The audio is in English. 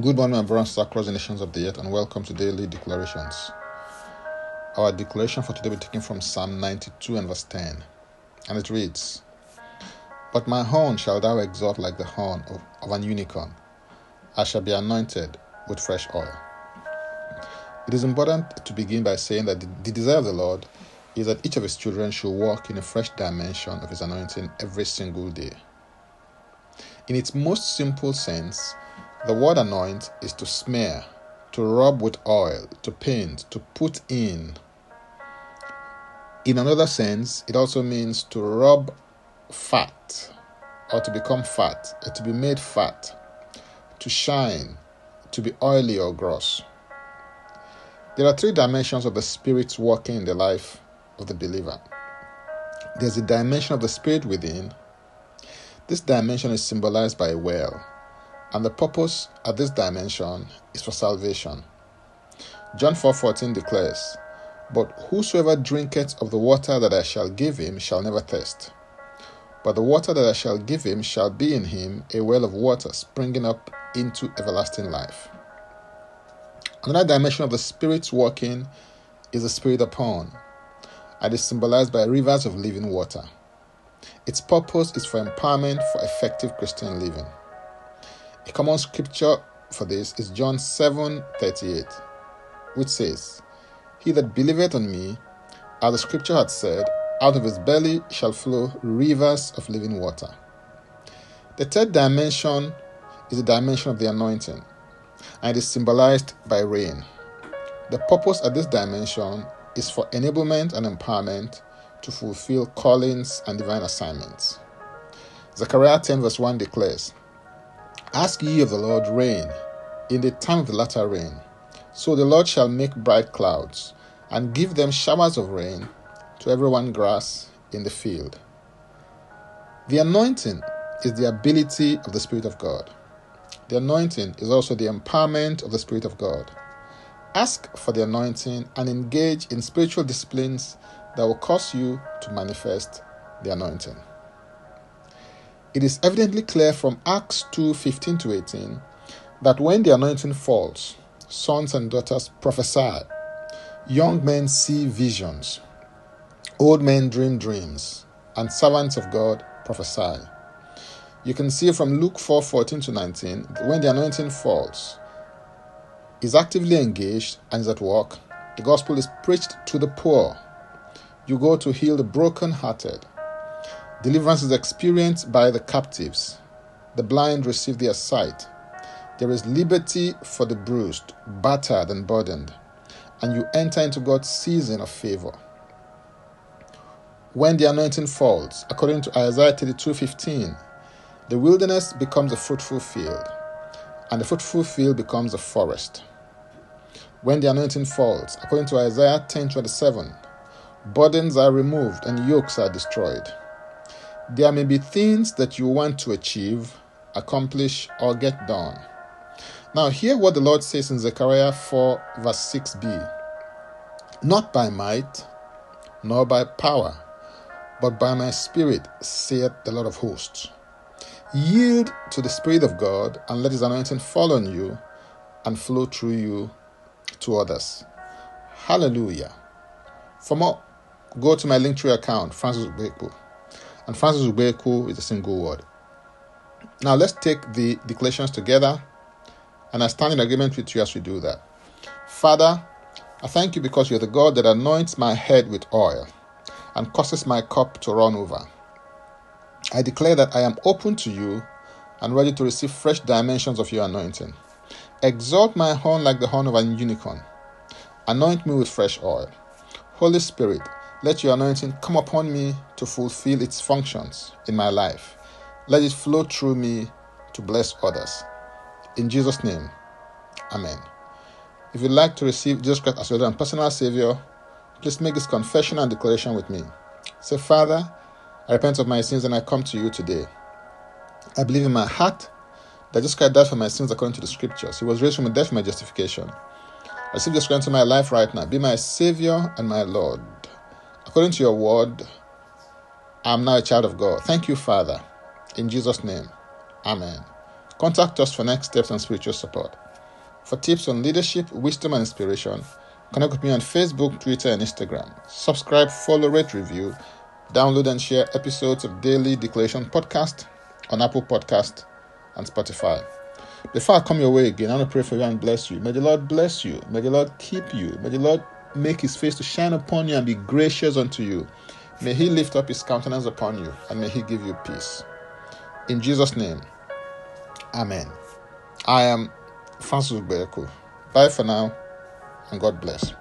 Good morning, my brothers across the nations of the earth, and welcome to Daily Declarations. Our declaration for today will be taken from Psalm 92 and verse 10, and it reads But my horn shall thou exalt like the horn of, of an unicorn, I shall be anointed with fresh oil. It is important to begin by saying that the, the desire of the Lord is that each of his children should walk in a fresh dimension of his anointing every single day. In its most simple sense, the word anoint is to smear, to rub with oil, to paint, to put in. In another sense, it also means to rub fat or to become fat, or to be made fat, to shine, to be oily or gross. There are three dimensions of the Spirit's working in the life of the believer. There's a dimension of the Spirit within. This dimension is symbolized by a well and the purpose at this dimension is for salvation. John 4:14 declares, "But whosoever drinketh of the water that I shall give him shall never thirst. But the water that I shall give him shall be in him a well of water springing up into everlasting life." Another dimension of the Spirit's working is the Spirit upon, and is symbolized by rivers of living water. Its purpose is for empowerment for effective Christian living. A common scripture for this is John 7 38, which says, He that believeth on me, as the scripture had said, out of his belly shall flow rivers of living water. The third dimension is the dimension of the anointing, and it is symbolized by rain. The purpose at this dimension is for enablement and empowerment to fulfill callings and divine assignments. Zechariah 10 verse 1 declares, Ask ye of the Lord rain in the time of the latter rain. So the Lord shall make bright clouds, and give them showers of rain to every one grass in the field. The anointing is the ability of the Spirit of God. The anointing is also the empowerment of the Spirit of God. Ask for the anointing and engage in spiritual disciplines that will cause you to manifest the anointing. It is evidently clear from Acts 2 15 to 18 that when the anointing falls, sons and daughters prophesy, young men see visions, old men dream dreams, and servants of God prophesy. You can see from Luke 4 14 to 19 that when the anointing falls, is actively engaged and is at work. The gospel is preached to the poor. You go to heal the broken-hearted. Deliverance is experienced by the captives. The blind receive their sight. There is liberty for the bruised, battered, and burdened, and you enter into God's season of favor. When the anointing falls, according to Isaiah 32:15, the wilderness becomes a fruitful field, and the fruitful field becomes a forest. When the anointing falls, according to Isaiah 10:27, burdens are removed and yokes are destroyed. There may be things that you want to achieve, accomplish, or get done. Now, hear what the Lord says in Zechariah 4, verse 6b Not by might, nor by power, but by my spirit, saith the Lord of hosts. Yield to the Spirit of God and let His anointing fall on you and flow through you to others. Hallelujah. For more, go to my Linktree account, Francis Ubeku and Francis Ubeku is a single word. Now let's take the declarations together, and I stand in agreement with you as we do that. Father, I thank you because you're the God that anoints my head with oil and causes my cup to run over. I declare that I am open to you and ready to receive fresh dimensions of your anointing. Exalt my horn like the horn of an unicorn. Anoint me with fresh oil. Holy Spirit, let your anointing come upon me to fulfill its functions in my life. Let it flow through me to bless others. In Jesus' name, Amen. If you'd like to receive Jesus Christ as your personal Savior, please make this confession and declaration with me. Say, Father, I repent of my sins and I come to you today. I believe in my heart that Jesus Christ died for my sins according to the scriptures. He was raised from the dead for my justification. I receive Jesus Christ into my life right now. Be my Savior and my Lord. According to your word, I'm now a child of God. Thank you, Father. In Jesus' name, Amen. Contact us for next steps and spiritual support. For tips on leadership, wisdom, and inspiration, connect with me on Facebook, Twitter, and Instagram. Subscribe, follow, rate, review, download, and share episodes of Daily Declaration Podcast on Apple Podcast and Spotify. Before I come your way again, I want to pray for you and bless you. May the Lord bless you. May the Lord keep you. May the Lord make his face to shine upon you and be gracious unto you. May he lift up his countenance upon you and may he give you peace. In Jesus' name, Amen. I am Francis Bereko. Bye for now and God bless.